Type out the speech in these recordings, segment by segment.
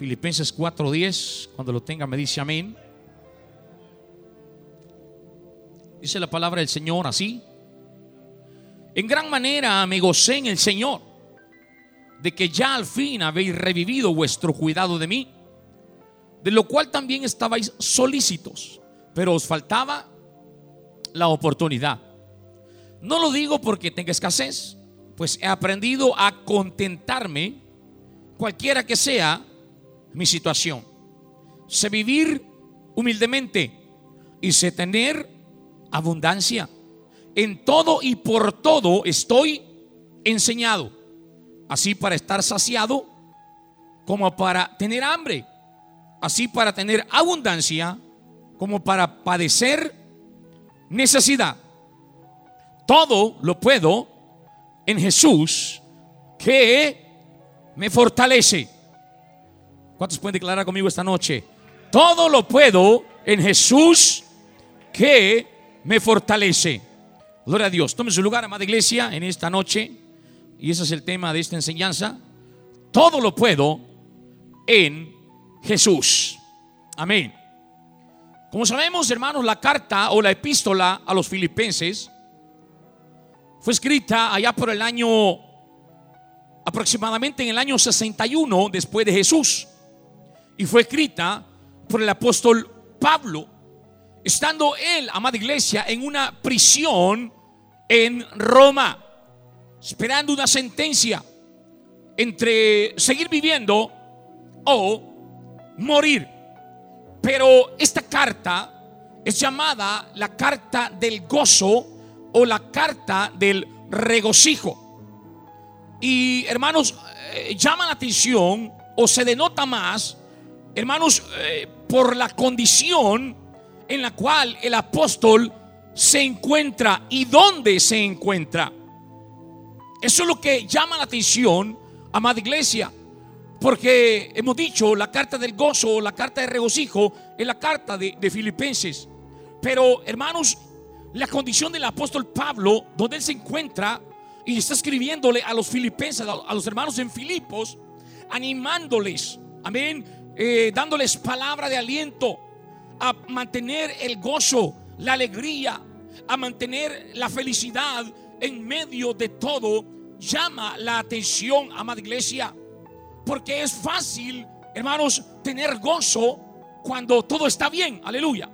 Filipenses 4:10, cuando lo tenga me dice amén. Dice la palabra del Señor así. En gran manera me gocé en el Señor de que ya al fin habéis revivido vuestro cuidado de mí, de lo cual también estabais solícitos, pero os faltaba la oportunidad. No lo digo porque tenga escasez, pues he aprendido a contentarme, cualquiera que sea mi situación. Sé vivir humildemente y sé tener abundancia. En todo y por todo estoy enseñado, así para estar saciado como para tener hambre, así para tener abundancia como para padecer necesidad. Todo lo puedo en Jesús que me fortalece. ¿Cuántos pueden declarar conmigo esta noche? Todo lo puedo en Jesús que me fortalece. Gloria a Dios. Tome su lugar, amada iglesia, en esta noche. Y ese es el tema de esta enseñanza. Todo lo puedo en Jesús. Amén. Como sabemos, hermanos, la carta o la epístola a los filipenses fue escrita allá por el año, aproximadamente en el año 61 después de Jesús. Y fue escrita por el apóstol Pablo estando él, amada iglesia, en una prisión en Roma, esperando una sentencia entre seguir viviendo o morir. Pero esta carta es llamada la carta del gozo o la carta del regocijo. Y hermanos, eh, llama la atención o se denota más, hermanos, eh, por la condición en la cual el apóstol se encuentra y dónde se encuentra. Eso es lo que llama la atención, amada iglesia, porque hemos dicho la carta del gozo, la carta de regocijo, es la carta de, de Filipenses. Pero hermanos, la condición del apóstol Pablo, donde él se encuentra y está escribiéndole a los filipenses, a los hermanos en Filipos, animándoles, amén, eh, dándoles palabra de aliento, a mantener el gozo, la alegría, a mantener la felicidad en medio de todo, llama la atención, amada iglesia. Porque es fácil, hermanos, tener gozo cuando todo está bien. Aleluya.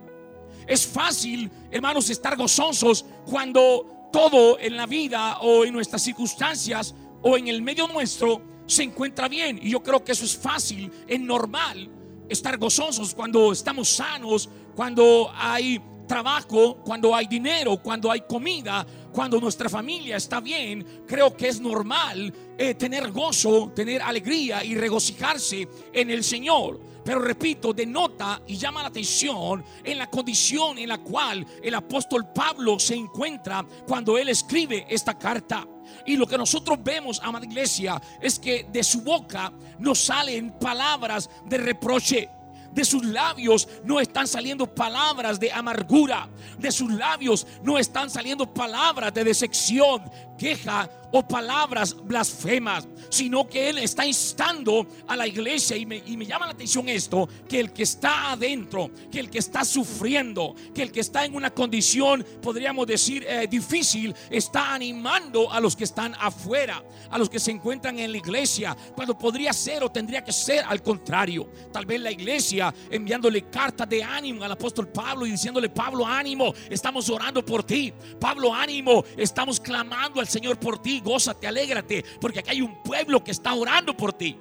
Es fácil, hermanos, estar gozosos cuando todo en la vida o en nuestras circunstancias o en el medio nuestro se encuentra bien. Y yo creo que eso es fácil, es normal estar gozosos cuando estamos sanos, cuando hay trabajo, cuando hay dinero, cuando hay comida, cuando nuestra familia está bien, creo que es normal eh, tener gozo, tener alegría y regocijarse en el Señor. Pero repito, denota y llama la atención en la condición en la cual el apóstol Pablo se encuentra cuando él escribe esta carta. Y lo que nosotros vemos, amada iglesia, es que de su boca nos salen palabras de reproche. De sus labios no están saliendo palabras de amargura. De sus labios no están saliendo palabras de decepción, queja o palabras blasfemas, sino que Él está instando a la iglesia y me, llama la atención esto, que el que está adentro, que el que está sufriendo, que el que está en una condición, podríamos decir, eh, difícil, está animando a los que están afuera, a los que se encuentran en la iglesia, cuando podría ser o tendría que ser al contrario. Tal vez la iglesia enviándole cartas de ánimo al apóstol Pablo y diciéndole, Pablo, ánimo, estamos orando por ti. Pablo, ánimo, estamos clamando al Señor por ti gózate, alégrate, porque aquí hay un pueblo que está orando por ti.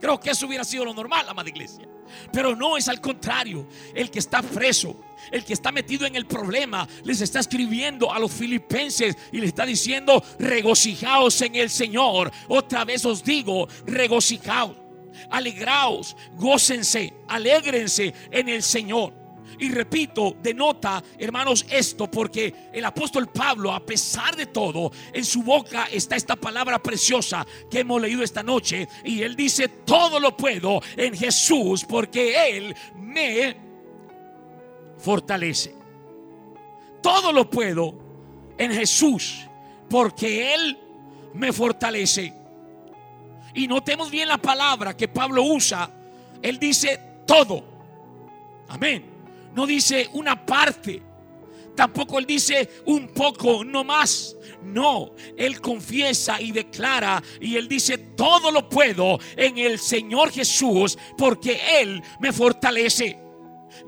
Creo que eso hubiera sido lo normal, amada iglesia. Pero no es al contrario. El que está preso, el que está metido en el problema, les está escribiendo a los filipenses y les está diciendo, regocijaos en el Señor. Otra vez os digo, regocijaos, alegraos, gócense, alégrense en el Señor. Y repito, denota, hermanos, esto porque el apóstol Pablo, a pesar de todo, en su boca está esta palabra preciosa que hemos leído esta noche. Y él dice, todo lo puedo en Jesús porque Él me fortalece. Todo lo puedo en Jesús porque Él me fortalece. Y notemos bien la palabra que Pablo usa. Él dice todo. Amén. No dice una parte. Tampoco él dice un poco, no más. No, él confiesa y declara y él dice, todo lo puedo en el Señor Jesús porque Él me fortalece.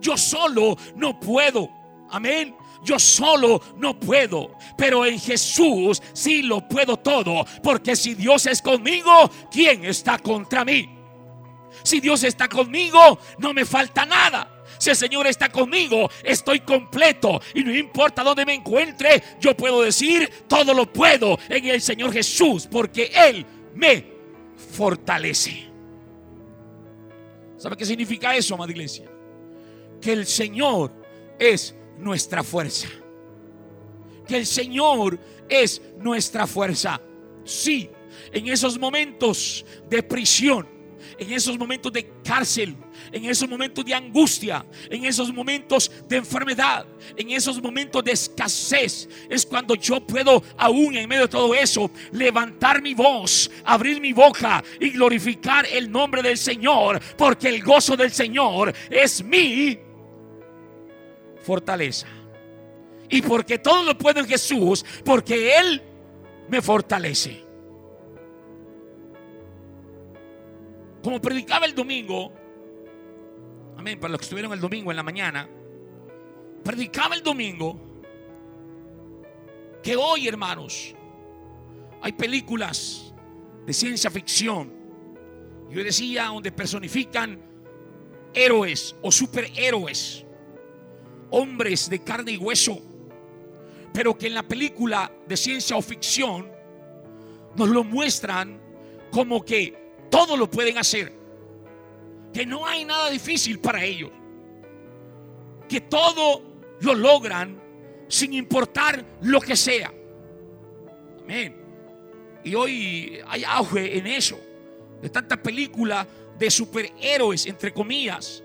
Yo solo no puedo. Amén. Yo solo no puedo, pero en Jesús sí lo puedo todo, porque si Dios es conmigo, ¿quién está contra mí? Si Dios está conmigo, no me falta nada. Si el Señor está conmigo, estoy completo. Y no importa dónde me encuentre, yo puedo decir, todo lo puedo en el Señor Jesús, porque Él me fortalece. ¿Sabe qué significa eso, amada iglesia? Que el Señor es nuestra fuerza. Que el Señor es nuestra fuerza. Sí, en esos momentos de prisión, en esos momentos de cárcel, en esos momentos de angustia, en esos momentos de enfermedad, en esos momentos de escasez, es cuando yo puedo, aún en medio de todo eso, levantar mi voz, abrir mi boca y glorificar el nombre del Señor, porque el gozo del Señor es mi fortaleza. Y porque todo lo puedo en Jesús, porque Él me fortalece. Como predicaba el domingo, para los que estuvieron el domingo en la mañana, predicaba el domingo que hoy, hermanos, hay películas de ciencia ficción. Yo decía donde personifican héroes o superhéroes hombres de carne y hueso, pero que en la película de ciencia o ficción nos lo muestran como que todo lo pueden hacer, que no hay nada difícil para ellos, que todo lo logran sin importar lo que sea. Amén. Y hoy hay auge en eso, de tanta película de superhéroes, entre comillas,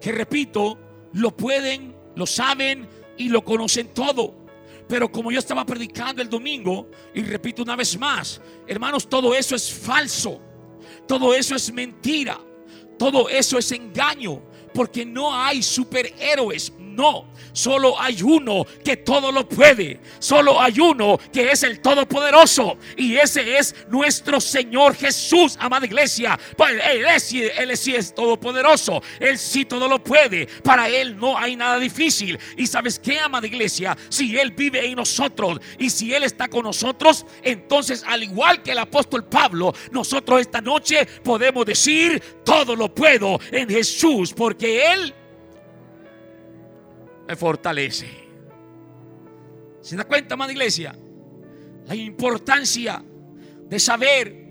que repito, lo pueden lo saben y lo conocen todo. Pero como yo estaba predicando el domingo, y repito una vez más, hermanos, todo eso es falso. Todo eso es mentira. Todo eso es engaño. Porque no hay superhéroes. No, solo hay uno que todo lo puede. Solo hay uno que es el Todopoderoso. Y ese es nuestro Señor Jesús, amada iglesia. Pues él, es, él sí es todopoderoso. Él sí todo lo puede. Para Él no hay nada difícil. Y sabes qué, amada iglesia, si Él vive en nosotros y si Él está con nosotros, entonces al igual que el apóstol Pablo, nosotros esta noche podemos decir, todo lo puedo en Jesús, porque Él me fortalece. ¿Se da cuenta, amada iglesia? La importancia de saber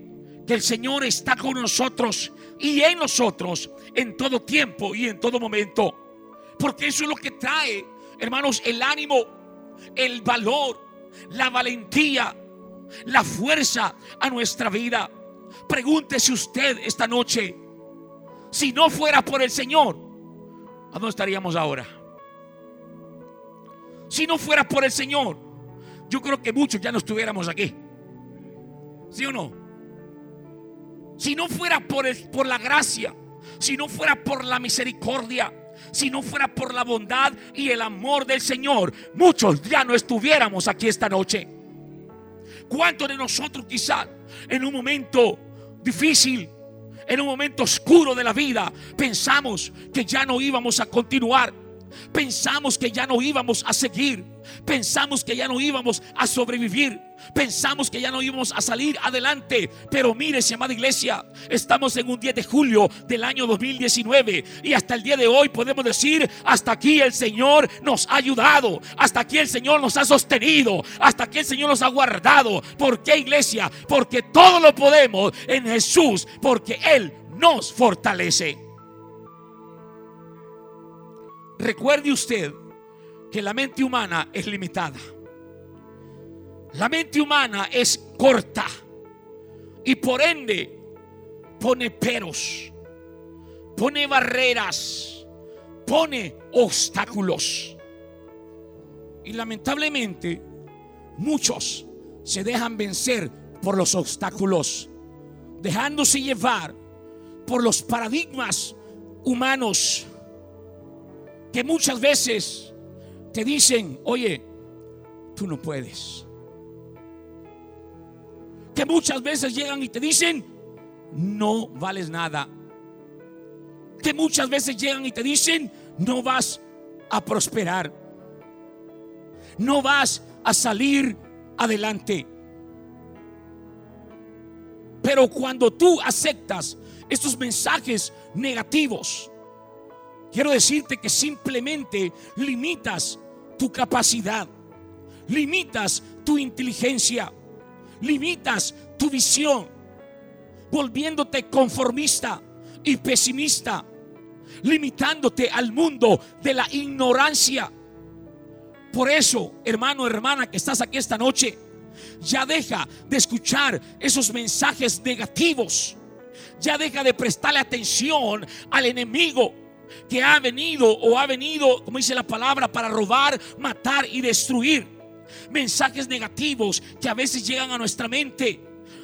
que el Señor está con nosotros y en nosotros en todo tiempo y en todo momento. Porque eso es lo que trae, hermanos, el ánimo, el valor, la valentía, la fuerza a nuestra vida. Pregúntese usted esta noche, si no fuera por el Señor, ¿a dónde estaríamos ahora? Si no fuera por el Señor, yo creo que muchos ya no estuviéramos aquí. ¿Sí o no? Si no fuera por, el, por la gracia, si no fuera por la misericordia, si no fuera por la bondad y el amor del Señor, muchos ya no estuviéramos aquí esta noche. ¿Cuántos de nosotros quizás en un momento difícil, en un momento oscuro de la vida, pensamos que ya no íbamos a continuar? Pensamos que ya no íbamos a seguir. Pensamos que ya no íbamos a sobrevivir. Pensamos que ya no íbamos a salir adelante. Pero mire, amada iglesia, estamos en un 10 de julio del año 2019 y hasta el día de hoy podemos decir, hasta aquí el Señor nos ha ayudado, hasta aquí el Señor nos ha sostenido, hasta aquí el Señor nos ha guardado. ¿Por qué iglesia? Porque todo lo podemos en Jesús, porque Él nos fortalece. Recuerde usted que la mente humana es limitada. La mente humana es corta y por ende pone peros, pone barreras, pone obstáculos. Y lamentablemente muchos se dejan vencer por los obstáculos dejándose llevar por los paradigmas humanos que muchas veces te dicen, oye, tú no puedes. Que muchas veces llegan y te dicen, no vales nada. Que muchas veces llegan y te dicen, no vas a prosperar. No vas a salir adelante. Pero cuando tú aceptas estos mensajes negativos, quiero decirte que simplemente limitas tu capacidad, limitas tu inteligencia, limitas tu visión, volviéndote conformista y pesimista, limitándote al mundo de la ignorancia. Por eso, hermano, hermana, que estás aquí esta noche, ya deja de escuchar esos mensajes negativos. Ya deja de prestarle atención al enemigo que ha venido o ha venido, como dice la palabra, para robar, matar y destruir. Mensajes negativos que a veces llegan a nuestra mente.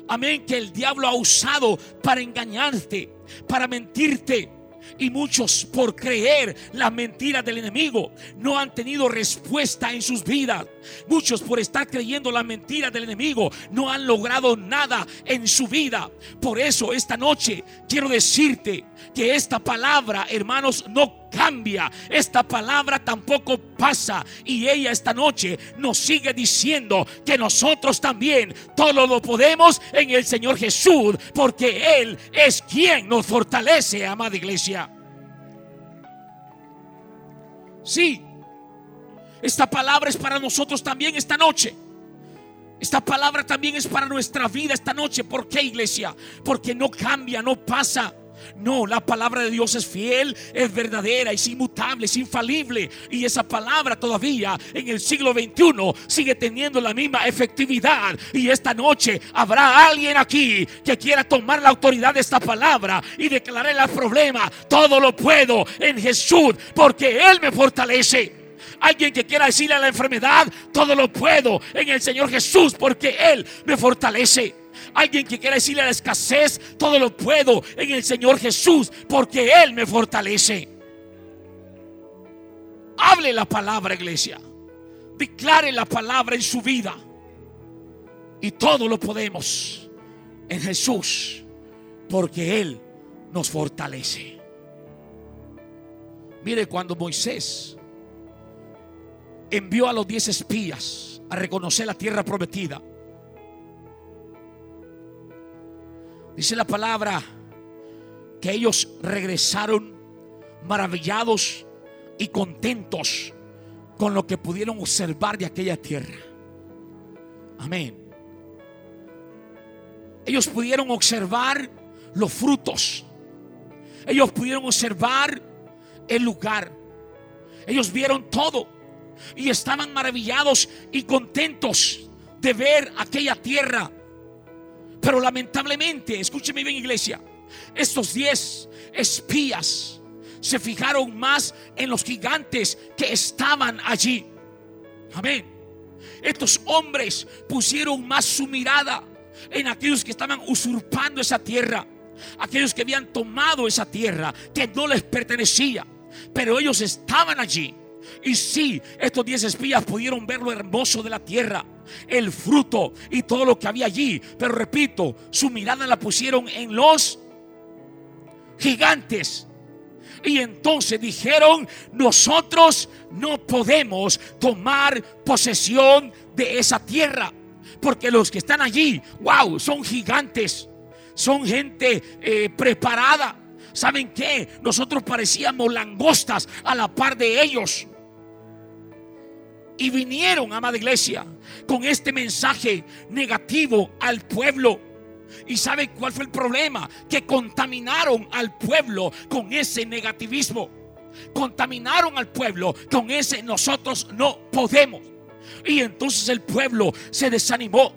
Amén, que el diablo ha usado para engañarte, para mentirte, y muchos por creer la mentira del enemigo no han tenido respuesta en sus vidas. Muchos por estar creyendo la mentira del enemigo no han logrado nada en su vida. Por eso esta noche quiero decirte que esta palabra, hermanos, no cambia. Esta palabra tampoco pasa. Y ella esta noche nos sigue diciendo que nosotros también todo lo podemos en el Señor Jesús, porque Él es quien nos fortalece, amada iglesia. Sí, esta palabra es para nosotros también esta noche. Esta palabra también es para nuestra vida esta noche. ¿Por qué, iglesia? Porque no cambia, no pasa. No, la palabra de Dios es fiel, es verdadera, es inmutable, es infalible. Y esa palabra todavía en el siglo XXI sigue teniendo la misma efectividad. Y esta noche habrá alguien aquí que quiera tomar la autoridad de esta palabra y declarar el problema. Todo lo puedo en Jesús porque Él me fortalece. Alguien que quiera decirle a la enfermedad, todo lo puedo en el Señor Jesús porque Él me fortalece. Alguien que quiera decirle a la escasez, todo lo puedo en el Señor Jesús, porque Él me fortalece. Hable la palabra, iglesia. Declare la palabra en su vida. Y todo lo podemos en Jesús, porque Él nos fortalece. Mire, cuando Moisés envió a los diez espías a reconocer la tierra prometida, Dice la palabra que ellos regresaron maravillados y contentos con lo que pudieron observar de aquella tierra. Amén. Ellos pudieron observar los frutos. Ellos pudieron observar el lugar. Ellos vieron todo y estaban maravillados y contentos de ver aquella tierra pero lamentablemente, escúcheme bien iglesia, estos diez espías se fijaron más en los gigantes que estaban allí. Amén. Estos hombres pusieron más su mirada en aquellos que estaban usurpando esa tierra, aquellos que habían tomado esa tierra que no les pertenecía, pero ellos estaban allí. Y sí, estos diez espías pudieron ver lo hermoso de la tierra, el fruto y todo lo que había allí. Pero repito, su mirada la pusieron en los gigantes. Y entonces dijeron, nosotros no podemos tomar posesión de esa tierra. Porque los que están allí, wow, son gigantes. Son gente eh, preparada. ¿Saben qué? Nosotros parecíamos langostas a la par de ellos. Y vinieron, amada iglesia, con este mensaje negativo al pueblo. ¿Y sabe cuál fue el problema? Que contaminaron al pueblo con ese negativismo. Contaminaron al pueblo con ese nosotros no podemos. Y entonces el pueblo se desanimó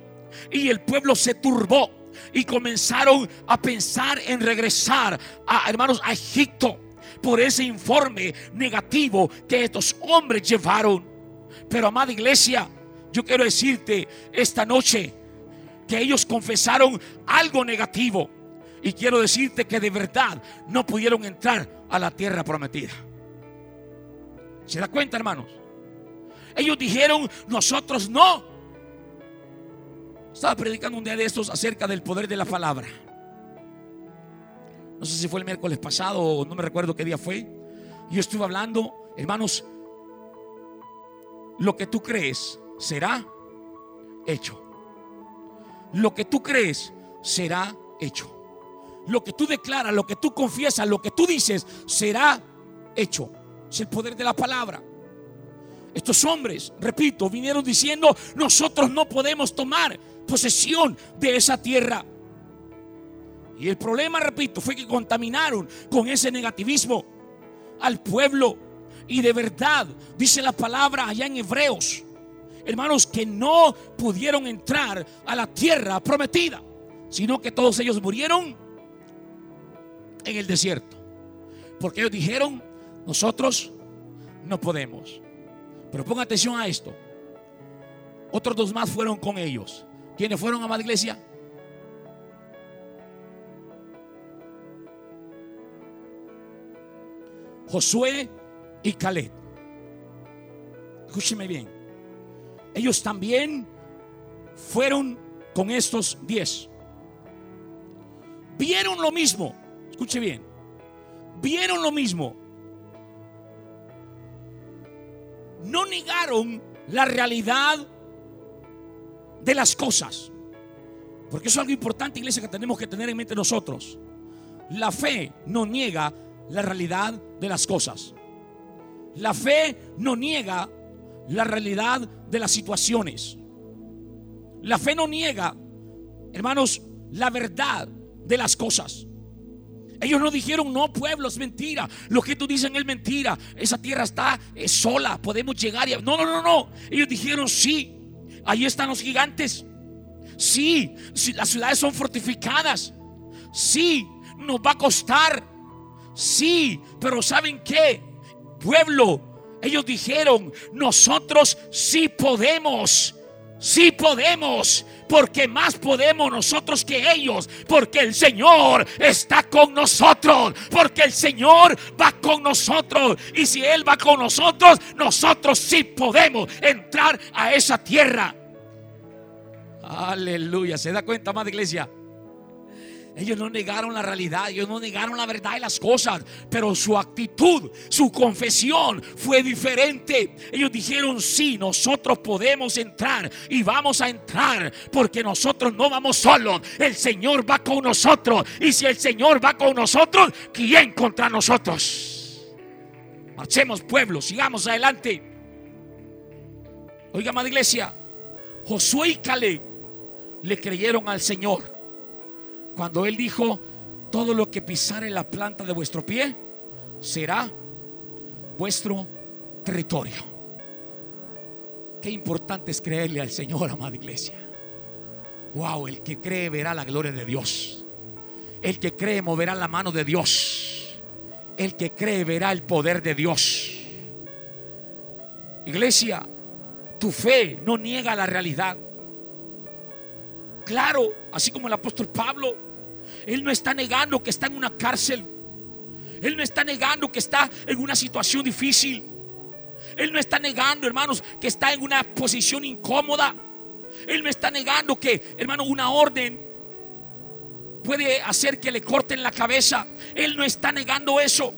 y el pueblo se turbó y comenzaron a pensar en regresar a hermanos a Egipto por ese informe negativo que estos hombres llevaron. Pero amada iglesia, yo quiero decirte esta noche que ellos confesaron algo negativo. Y quiero decirte que de verdad no pudieron entrar a la tierra prometida. ¿Se da cuenta, hermanos? Ellos dijeron, nosotros no. Estaba predicando un día de estos acerca del poder de la palabra. No sé si fue el miércoles pasado o no me recuerdo qué día fue. Yo estuve hablando, hermanos, lo que tú crees será hecho. Lo que tú crees será hecho. Lo que tú declaras, lo que tú confiesas, lo que tú dices será hecho. Es el poder de la palabra. Estos hombres, repito, vinieron diciendo, nosotros no podemos tomar posesión de esa tierra. Y el problema, repito, fue que contaminaron con ese negativismo al pueblo. Y de verdad, dice la palabra allá en Hebreos, hermanos, que no pudieron entrar a la tierra prometida, sino que todos ellos murieron en el desierto. Porque ellos dijeron, nosotros no podemos. Pero ponga atención a esto. Otros dos más fueron con ellos. ¿Quiénes fueron, a amada iglesia? Josué y Caleb. Escúcheme bien. Ellos también fueron con estos diez. Vieron lo mismo. Escuche bien. Vieron lo mismo. No negaron la realidad de las cosas. Porque eso es algo importante, iglesia, que tenemos que tener en mente nosotros. La fe no niega la realidad de las cosas. La fe no niega la realidad de las situaciones. La fe no niega, hermanos, la verdad de las cosas. Ellos no dijeron, no, pueblo, es mentira. Lo que tú dicen es mentira. Esa tierra está sola, podemos llegar. Y... No, no, no, no. Ellos dijeron, sí, ahí están los gigantes. Sí, las ciudades son fortificadas. Sí, nos va a costar. Sí, pero ¿saben qué? Pueblo, ellos dijeron, nosotros sí podemos. Sí podemos, porque más podemos nosotros que ellos, porque el Señor está con nosotros, porque el Señor va con nosotros. Y si Él va con nosotros, nosotros sí podemos entrar a esa tierra. Aleluya, ¿se da cuenta, más iglesia? Ellos no negaron la realidad, ellos no negaron la verdad de las cosas, pero su actitud, su confesión fue diferente. Ellos dijeron, sí, nosotros podemos entrar y vamos a entrar porque nosotros no vamos solos, el Señor va con nosotros. Y si el Señor va con nosotros, ¿quién contra nosotros? Marchemos pueblo, sigamos adelante. Oiga, amada iglesia, Josué y Caleb le creyeron al Señor. Cuando Él dijo, todo lo que pisare la planta de vuestro pie será vuestro territorio. Qué importante es creerle al Señor, amada iglesia. Wow, el que cree verá la gloria de Dios. El que cree moverá la mano de Dios. El que cree verá el poder de Dios. Iglesia, tu fe no niega la realidad. Claro, así como el apóstol Pablo él no está negando que está en una cárcel. Él no está negando que está en una situación difícil. Él no está negando, hermanos, que está en una posición incómoda. Él no está negando que, hermano, una orden puede hacer que le corten la cabeza. Él no está negando eso.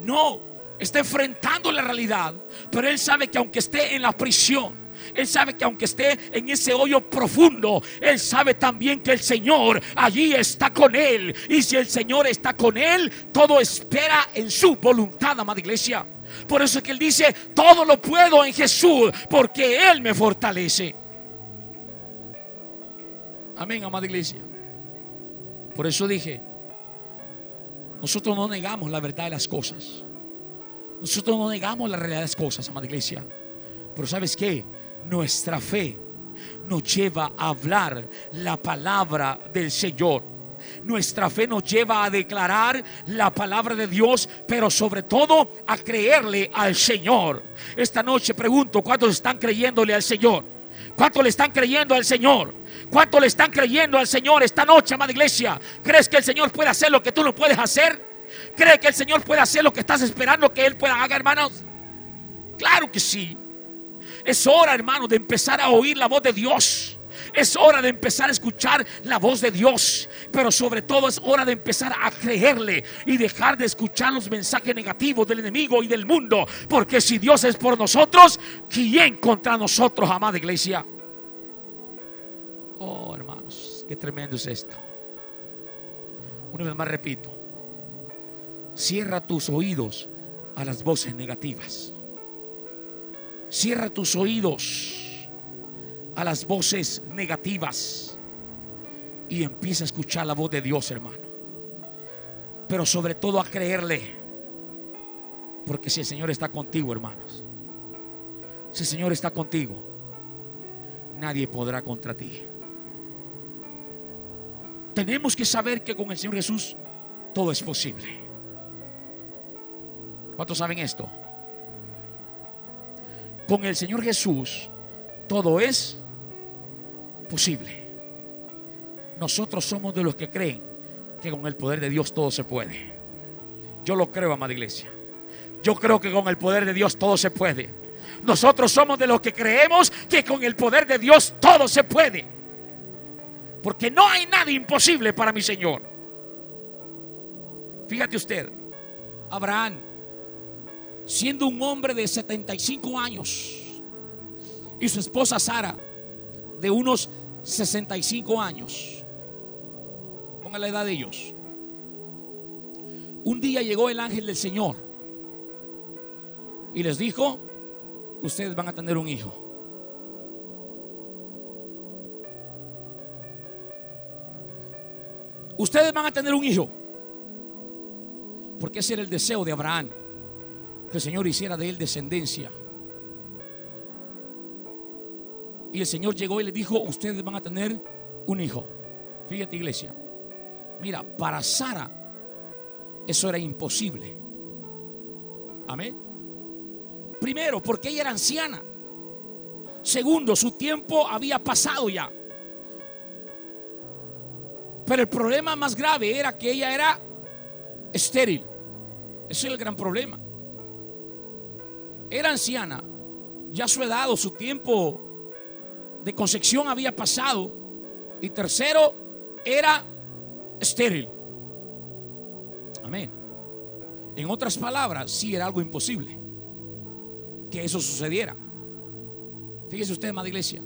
No, está enfrentando la realidad. Pero él sabe que aunque esté en la prisión, él sabe que aunque esté en ese hoyo profundo, Él sabe también que el Señor allí está con Él. Y si el Señor está con Él, todo espera en su voluntad, amada iglesia. Por eso es que Él dice, todo lo puedo en Jesús, porque Él me fortalece. Amén, amada iglesia. Por eso dije, nosotros no negamos la verdad de las cosas. Nosotros no negamos la realidad de las cosas, amada iglesia. Pero ¿sabes qué? Nuestra fe nos lleva a hablar la palabra del Señor. Nuestra fe nos lleva a declarar la palabra de Dios, pero sobre todo a creerle al Señor. Esta noche pregunto, ¿cuántos están creyéndole al Señor? ¿Cuánto le están creyendo al Señor? ¿Cuánto le están creyendo al Señor esta noche, amada iglesia? ¿Crees que el Señor puede hacer lo que tú no puedes hacer? ¿Crees que el Señor puede hacer lo que estás esperando que Él pueda hacer, hermanos? Claro que sí. Es hora, hermano, de empezar a oír la voz de Dios. Es hora de empezar a escuchar la voz de Dios. Pero sobre todo es hora de empezar a creerle y dejar de escuchar los mensajes negativos del enemigo y del mundo. Porque si Dios es por nosotros, ¿quién contra nosotros, amada iglesia? Oh, hermanos, qué tremendo es esto. Una vez más repito. Cierra tus oídos a las voces negativas. Cierra tus oídos a las voces negativas y empieza a escuchar la voz de Dios, hermano. Pero sobre todo a creerle. Porque si el Señor está contigo, hermanos, si el Señor está contigo, nadie podrá contra ti. Tenemos que saber que con el Señor Jesús todo es posible. ¿Cuántos saben esto? Con el Señor Jesús todo es posible. Nosotros somos de los que creen que con el poder de Dios todo se puede. Yo lo creo, amada iglesia. Yo creo que con el poder de Dios todo se puede. Nosotros somos de los que creemos que con el poder de Dios todo se puede. Porque no hay nada imposible para mi Señor. Fíjate usted, Abraham siendo un hombre de 75 años y su esposa Sara de unos 65 años. Ponga la edad de ellos. Un día llegó el ángel del Señor y les dijo, ustedes van a tener un hijo. Ustedes van a tener un hijo. Porque ese era el deseo de Abraham que el Señor hiciera de él descendencia. Y el Señor llegó y le dijo, ustedes van a tener un hijo. Fíjate iglesia. Mira, para Sara eso era imposible. Amén. Primero, porque ella era anciana. Segundo, su tiempo había pasado ya. Pero el problema más grave era que ella era estéril. Ese es el gran problema era anciana, ya su edad su tiempo de concepción había pasado. Y tercero, era estéril. Amén. En otras palabras, sí era algo imposible que eso sucediera. Fíjese usted, amada iglesia.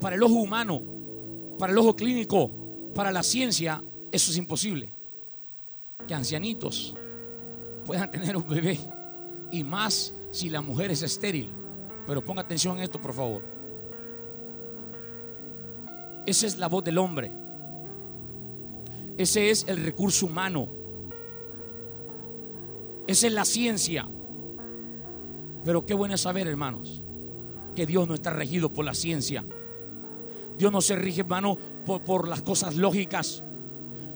Para el ojo humano, para el ojo clínico, para la ciencia, eso es imposible. Que ancianitos puedan tener un bebé y más si la mujer es estéril. Pero ponga atención en esto, por favor. Esa es la voz del hombre. Ese es el recurso humano. Esa es la ciencia. Pero qué bueno saber, hermanos, que Dios no está regido por la ciencia. Dios no se rige, hermano, por las cosas lógicas.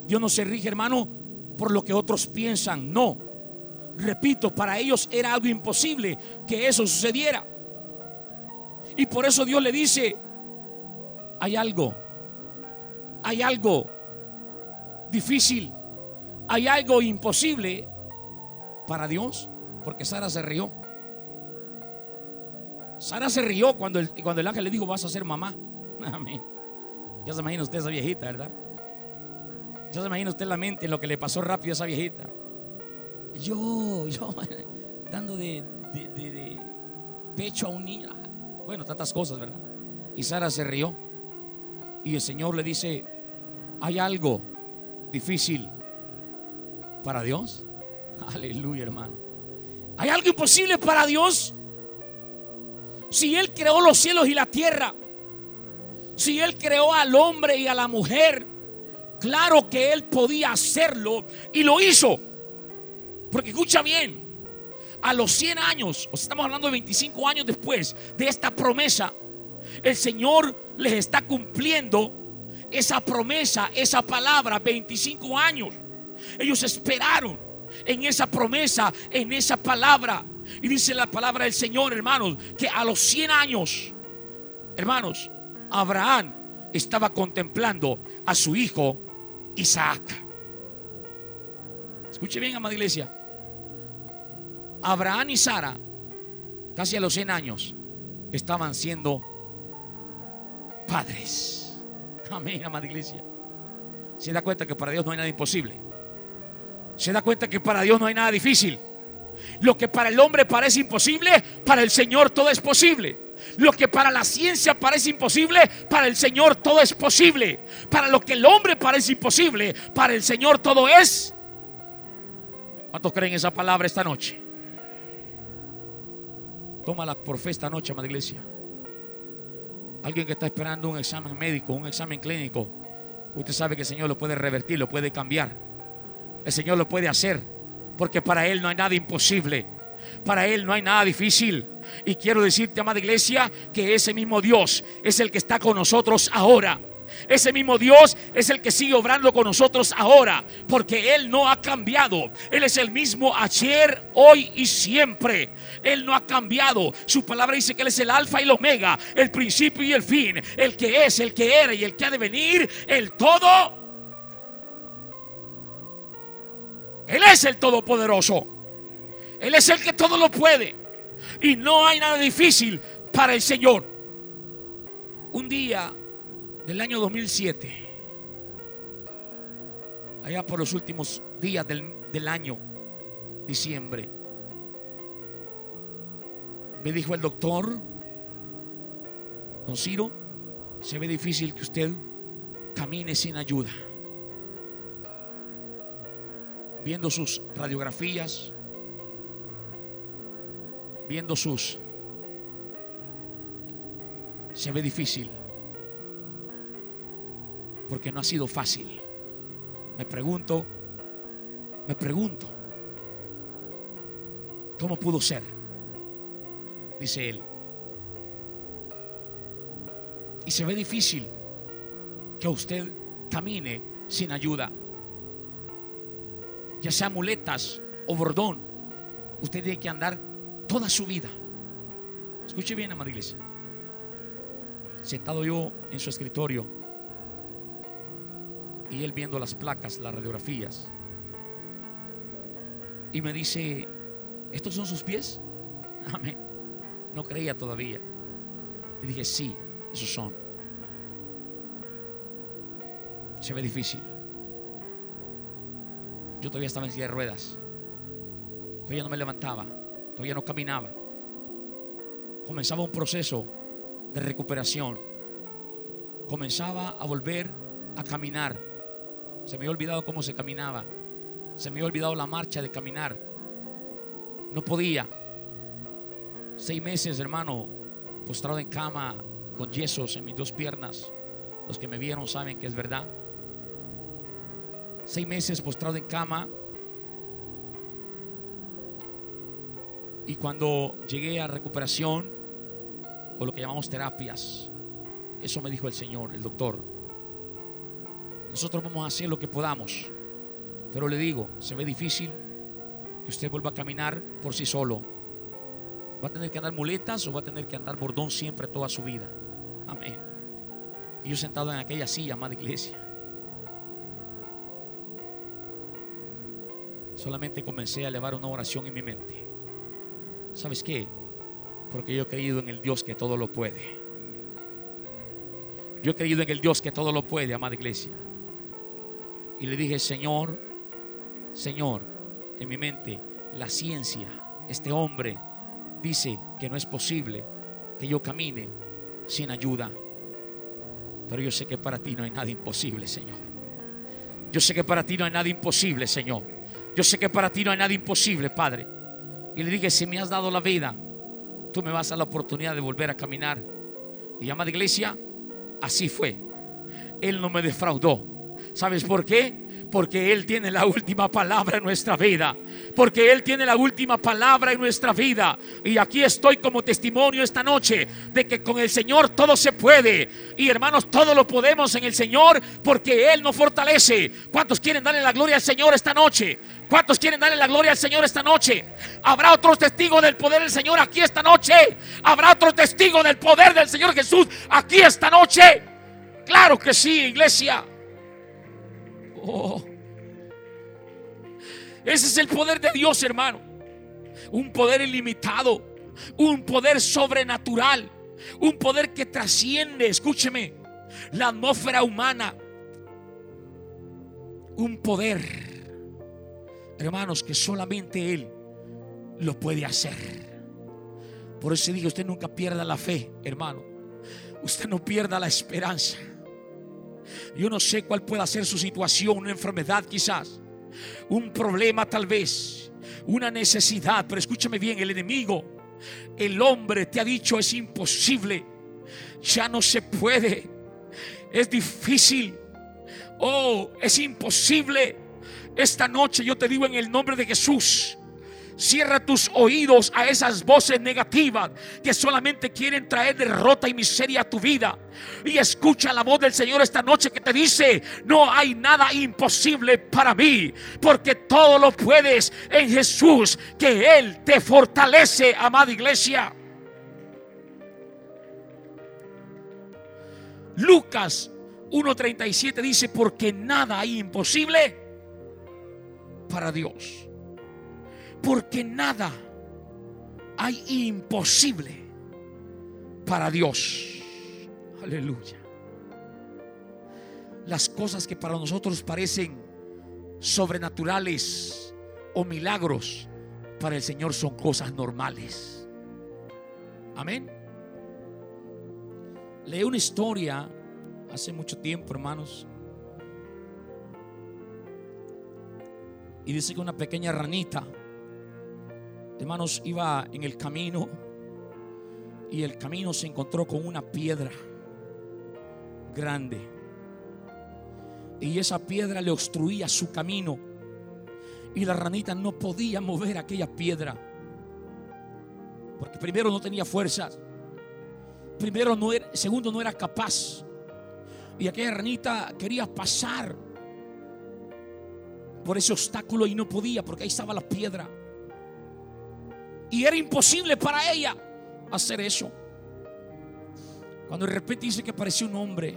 Dios no se rige, hermano, por lo que otros piensan. No. Repito, para ellos era algo imposible que eso sucediera. Y por eso Dios le dice, hay algo, hay algo difícil, hay algo imposible para Dios, porque Sara se rió. Sara se rió cuando el, cuando el ángel le dijo, vas a ser mamá. Amén. Ya se imagina usted esa viejita, ¿verdad? Ya se imagina usted la mente en lo que le pasó rápido a esa viejita yo, yo, dando de, pecho a un niño. Bueno, tantas cosas, ¿verdad? Y Sara se rió. Y el Señor le dice, hay algo difícil para Dios. Aleluya, hermano. ¿Hay algo imposible para Dios? Si Él creó los cielos y la tierra, si Él creó al hombre y a la mujer, claro que Él podía hacerlo y lo hizo. Porque escucha bien, a los 100 años, o estamos hablando de 25 años después de esta promesa, el Señor les está cumpliendo esa promesa, esa palabra, 25 años. Ellos esperaron en esa promesa, en esa palabra. Y dice la palabra del Señor, hermanos, que a los 100 años Hermanos, Abraham estaba contemplando a su hijo Isaac. Escuche bien, amada iglesia. Abraham y Sara, casi a los 100 años, estaban siendo padres. Amén, amada iglesia. Se da cuenta que para Dios no hay nada imposible. Se da cuenta que para Dios no hay nada difícil. Lo que para el hombre parece imposible, para el Señor todo es posible. Lo que para la ciencia parece imposible, para el Señor todo es posible. Para lo que el hombre parece imposible, para el Señor todo es. ¿Cuántos creen esa palabra esta noche? Tómala por fe esta noche, amada iglesia. Alguien que está esperando un examen médico, un examen clínico, usted sabe que el Señor lo puede revertir, lo puede cambiar. El Señor lo puede hacer, porque para Él no hay nada imposible. Para Él no hay nada difícil. Y quiero decirte, amada iglesia, que ese mismo Dios es el que está con nosotros ahora. Ese mismo Dios es el que sigue obrando con nosotros ahora, porque Él no ha cambiado. Él es el mismo ayer, hoy y siempre. Él no ha cambiado. Su palabra dice que Él es el alfa y el omega, el principio y el fin, el que es, el que era y el que ha de venir, el todo. Él es el todopoderoso. Él es el que todo lo puede. Y no hay nada difícil para el Señor. Un día del año 2007, allá por los últimos días del, año, diciembre, me dijo el doctor, don Ciro, se ve difícil que usted camine sin ayuda. Viendo sus radiografías, viendo sus... Se ve difícil. Porque no ha sido fácil. Me pregunto, me pregunto, ¿cómo pudo ser? Dice él. Y se ve difícil que usted camine sin ayuda. Ya sea muletas o bordón. Usted tiene que andar toda su vida. Escuche bien, amada iglesia. Sentado yo en su escritorio y él viendo las placas, las radiografías, y me dice: ¿Estos son sus pies? Amén. No creía todavía. Y dije: Sí, esos son. Se ve difícil. Yo todavía estaba en silla de ruedas. Todavía no me levantaba todavía no caminaba. Comenzaba un proceso de recuperación. Comenzaba a volver a caminar. Se me había olvidado cómo se caminaba. Se me había olvidado la marcha de caminar. No podía. Seis meses, hermano, postrado en cama, con yesos en mis dos piernas. Los que me vieron saben que es verdad. Seis meses postrado en cama, Y cuando llegué a recuperación, o lo que llamamos terapias, eso me dijo el Señor, el doctor. Nosotros vamos a hacer lo que podamos. Pero le digo, se ve difícil que usted vuelva a caminar por sí solo. Va a tener que andar muletas o va a tener que andar bordón siempre toda su vida. Amén. Y yo sentado en aquella silla, amada iglesia. Solamente comencé a elevar una oración en mi mente. ¿Sabes qué? Porque yo he creído en el Dios que todo lo puede. Yo he creído en el Dios que todo lo puede, amada iglesia. Y le dije, Señor, Señor, en mi mente, la ciencia, este hombre dice que no es posible que yo camine sin ayuda. Pero yo sé que para ti no hay nada imposible, Señor. Yo sé que para ti no hay nada imposible, Señor. Yo sé que para ti no hay nada imposible, Padre. Y le dije, si me has dado la vida, tú me vas a la oportunidad de volver a caminar. Y amada iglesia, así fue. Él no me defraudó. ¿Sabes por qué? Porque Él tiene la última palabra en nuestra vida. Porque Él tiene la última palabra en nuestra vida. Y aquí estoy como testimonio esta noche de que con el Señor todo se puede. Y hermanos, todo lo podemos en el Señor porque Él nos fortalece. ¿Cuántos quieren darle la gloria al Señor esta noche? ¿Cuántos quieren darle la gloria al Señor esta noche? Habrá otros testigos del poder del Señor aquí esta noche. Habrá otros testigos del poder del Señor Jesús aquí esta noche. Claro que sí, iglesia. Oh. Ese es el poder de Dios, hermano. Un poder ilimitado, un poder sobrenatural, un poder que trasciende, escúcheme, la atmósfera humana. Un poder, hermanos, que solamente Él lo puede hacer. Por eso digo, usted nunca pierda la fe, hermano. Usted no pierda la esperanza. Yo no sé cuál pueda ser su situación, una enfermedad quizás, un problema tal vez, una necesidad, pero escúchame bien, el enemigo, el hombre te ha dicho es imposible, ya no se puede, es difícil, oh, es imposible. Esta noche yo te digo en el nombre de Jesús, Cierra tus oídos a esas voces negativas que solamente quieren traer derrota y miseria a tu vida. Y escucha la voz del Señor esta noche que te dice, no hay nada imposible para mí, porque todo lo puedes en Jesús, que Él te fortalece, amada iglesia. Lucas 1.37 dice, porque nada hay imposible para Dios porque nada hay imposible para Dios. Aleluya. Las cosas que para nosotros parecen sobrenaturales o milagros, para el Señor son cosas normales. Amén. Leí una historia hace mucho tiempo, hermanos. Y dice que una pequeña ranita hermanos, iba en el camino y el camino se encontró con una piedra grande. Y esa piedra le obstruía su camino. Y la ranita no podía mover aquella piedra. Porque primero no tenía fuerzas. Primero no era, segundo no era capaz. Y aquella ranita quería pasar por ese obstáculo y no podía porque ahí estaba la piedra. Y era imposible para ella hacer eso. Cuando de repente dice que apareció un hombre.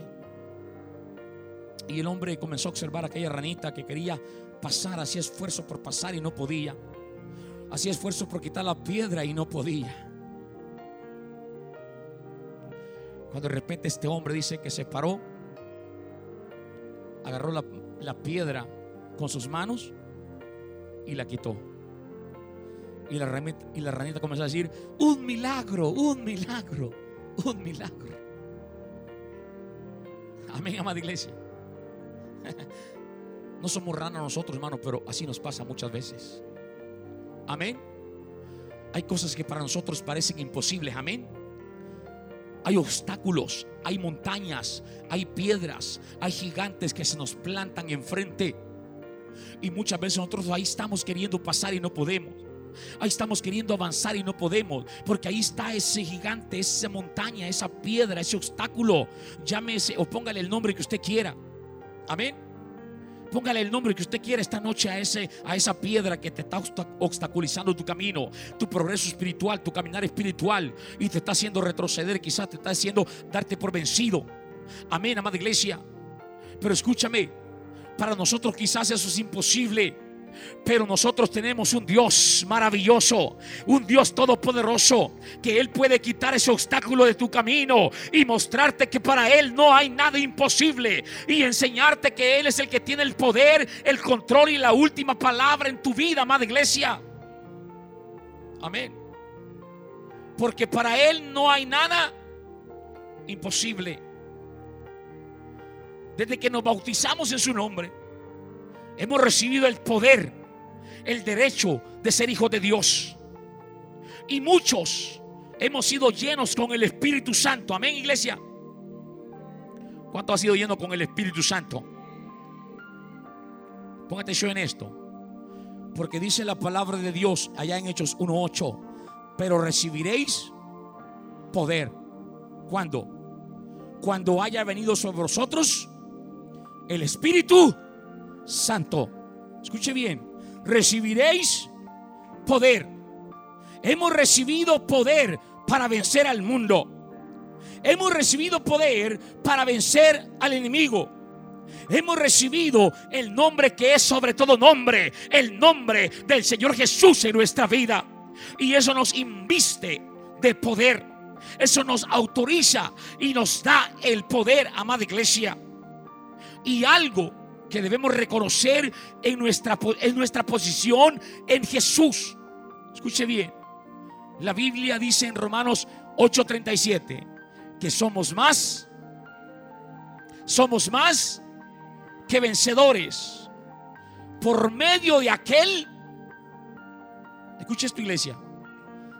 Y el hombre comenzó a observar aquella ranita que quería pasar, hacía esfuerzo por pasar y no podía. Hacía esfuerzo por quitar la piedra y no podía. Cuando de repente este hombre dice que se paró, agarró la, la piedra con sus manos y la quitó. Y la, ranita, y la ranita comenzó a decir, un milagro, un milagro, un milagro. Amén, amada iglesia. No somos ranas nosotros, hermano, pero así nos pasa muchas veces. Amén. Hay cosas que para nosotros parecen imposibles. Amén. Hay obstáculos, hay montañas, hay piedras, hay gigantes que se nos plantan enfrente. Y muchas veces nosotros ahí estamos queriendo pasar y no podemos. Ahí estamos queriendo avanzar y no podemos, porque ahí está ese gigante, esa montaña, esa piedra, ese obstáculo. Llámese o póngale el nombre que usted quiera. Amén. Póngale el nombre que usted quiera esta noche a, ese, a esa piedra que te está obstaculizando tu camino, tu progreso espiritual, tu caminar espiritual y te está haciendo retroceder, quizás te está haciendo darte por vencido. Amén, amada iglesia. Pero escúchame, para nosotros quizás eso es imposible. Pero nosotros tenemos un Dios maravilloso, un Dios todopoderoso, que Él puede quitar ese obstáculo de tu camino y mostrarte que para Él no hay nada imposible y enseñarte que Él es el que tiene el poder, el control y la última palabra en tu vida, amada iglesia. Amén. Porque para Él no hay nada imposible. Desde que nos bautizamos en su nombre, hemos recibido el poder, el derecho de ser hijos de Dios. Y muchos hemos sido llenos con el Espíritu Santo. Amén, iglesia. ¿Cuánto ha sido lleno con el Espíritu Santo? Ponga atención en esto. Porque dice la palabra de Dios allá en Hechos 1.8. Pero recibiréis poder. ¿Cuándo? Cuando haya venido sobre vosotros el Espíritu Santo. Escuche bien. Recibiréis poder. Hemos recibido poder para vencer al mundo. Hemos recibido poder para vencer al enemigo. Hemos recibido el nombre que es sobre todo nombre, el nombre del Señor Jesús en nuestra vida. Y eso nos inviste de poder. Eso nos autoriza y nos da el poder, amada iglesia. Y algo que debemos reconocer en nuestra, en nuestra posición en Jesús. Escuche bien. La Biblia dice en Romanos 8:37 que somos más, somos más que vencedores por medio de aquel, escuche esto iglesia,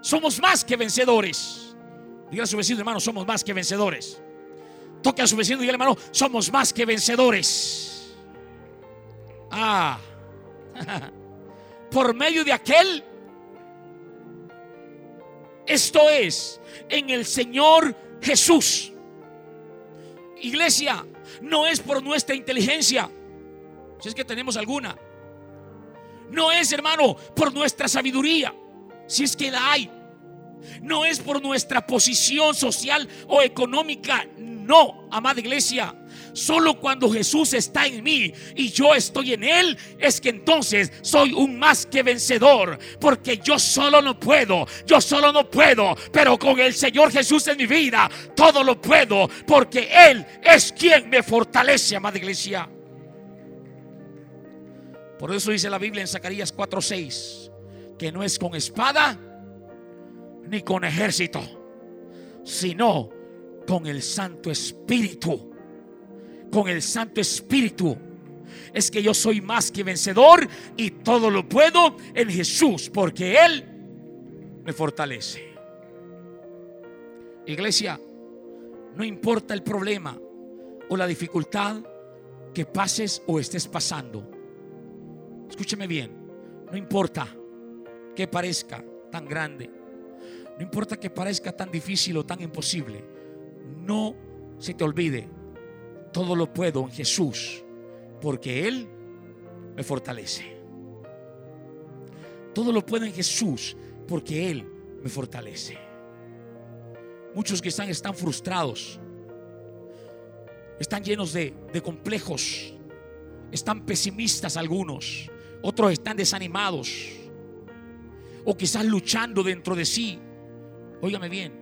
somos más que vencedores. Diga a su vecino hermano, somos más que vencedores. Toque a su vecino y dígale hermano, somos más que vencedores. Ah, por medio de aquel, esto es, en el Señor Jesús. Iglesia, no es por nuestra inteligencia, si es que tenemos alguna. No es, hermano, por nuestra sabiduría, si es que la hay. No es por nuestra posición social o económica. No, amada iglesia. Solo cuando Jesús está en mí y yo estoy en Él, es que entonces soy un más que vencedor. Porque yo solo no puedo, yo solo no puedo. Pero con el Señor Jesús en mi vida, todo lo puedo. Porque Él es quien me fortalece, amada iglesia. Por eso dice la Biblia en Zacarías 4:6 que no es con espada ni con ejército, sino con el Santo Espíritu con el Santo Espíritu es que yo soy más que vencedor y todo lo puedo en Jesús, porque Él me fortalece. Iglesia, no importa el problema o la dificultad que pases o estés pasando. Escúcheme bien, no importa que parezca tan grande, no importa que parezca tan difícil o tan imposible, no se te olvide todo lo puedo en Jesús, porque Él me fortalece. Todo lo puedo en Jesús, porque Él me fortalece. Muchos que están, están frustrados, están llenos de, de complejos, están pesimistas algunos, otros están desanimados, o quizás luchando dentro de sí. Óigame bien,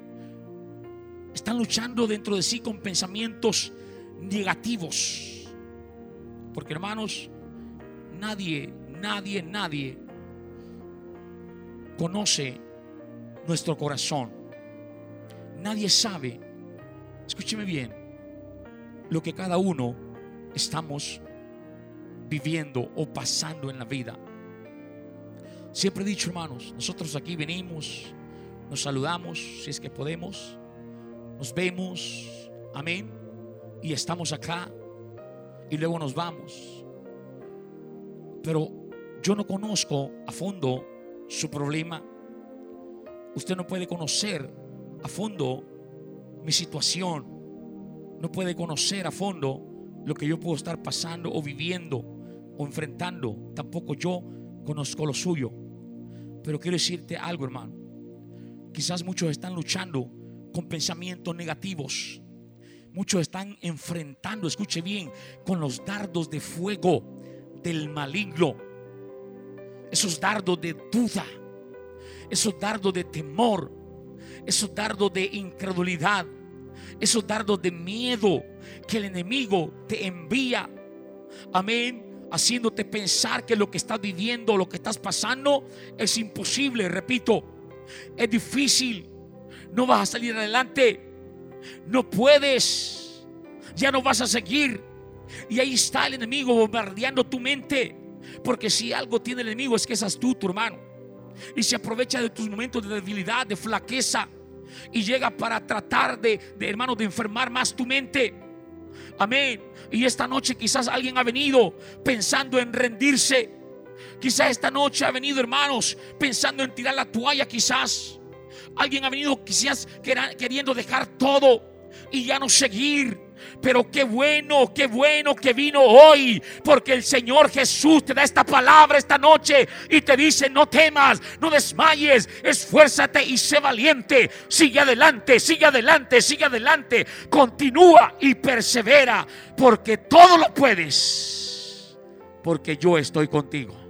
están luchando dentro de sí con pensamientos negativos. Porque hermanos, nadie, nadie, nadie conoce nuestro corazón. Nadie sabe, escúcheme bien, lo que cada uno estamos viviendo o pasando en la vida. Siempre he dicho, hermanos, nosotros aquí venimos, nos saludamos, si es que podemos, nos vemos, amén y estamos acá y luego nos vamos. Pero yo no conozco a fondo su problema. Usted no puede conocer a fondo mi situación. No puede conocer a fondo lo que yo puedo estar pasando o viviendo o enfrentando. Tampoco yo conozco lo suyo. Pero quiero decirte algo, hermano. Quizás muchos están luchando con pensamientos negativos Muchos están enfrentando, escuche bien, con los dardos de fuego del maligno. Esos dardos de duda, esos dardos de temor, esos dardos de incredulidad, esos dardos de miedo que el enemigo te envía. Amén. Haciéndote pensar que lo que estás viviendo, lo que estás pasando es imposible. Repito, es difícil. No vas a salir adelante no puedes, ya no vas a seguir. Y ahí está el enemigo bombardeando tu mente. Porque si algo tiene el enemigo es que es tú, tu hermano. Y se aprovecha de tus momentos de debilidad, de flaqueza. Y llega para tratar de, de hermano, de enfermar más tu mente. Amén. Y esta noche quizás alguien ha venido pensando en rendirse. Quizás esta noche ha venido, hermanos, pensando en tirar la toalla, quizás. Alguien ha venido quizás queriendo dejar todo y ya no seguir. Pero qué bueno, qué bueno que vino hoy, porque el Señor Jesús te da esta palabra esta noche y te dice, no temas, no desmayes, esfuérzate y sé valiente, sigue adelante, sigue adelante, sigue adelante, continúa y persevera, porque todo lo puedes, porque yo estoy contigo.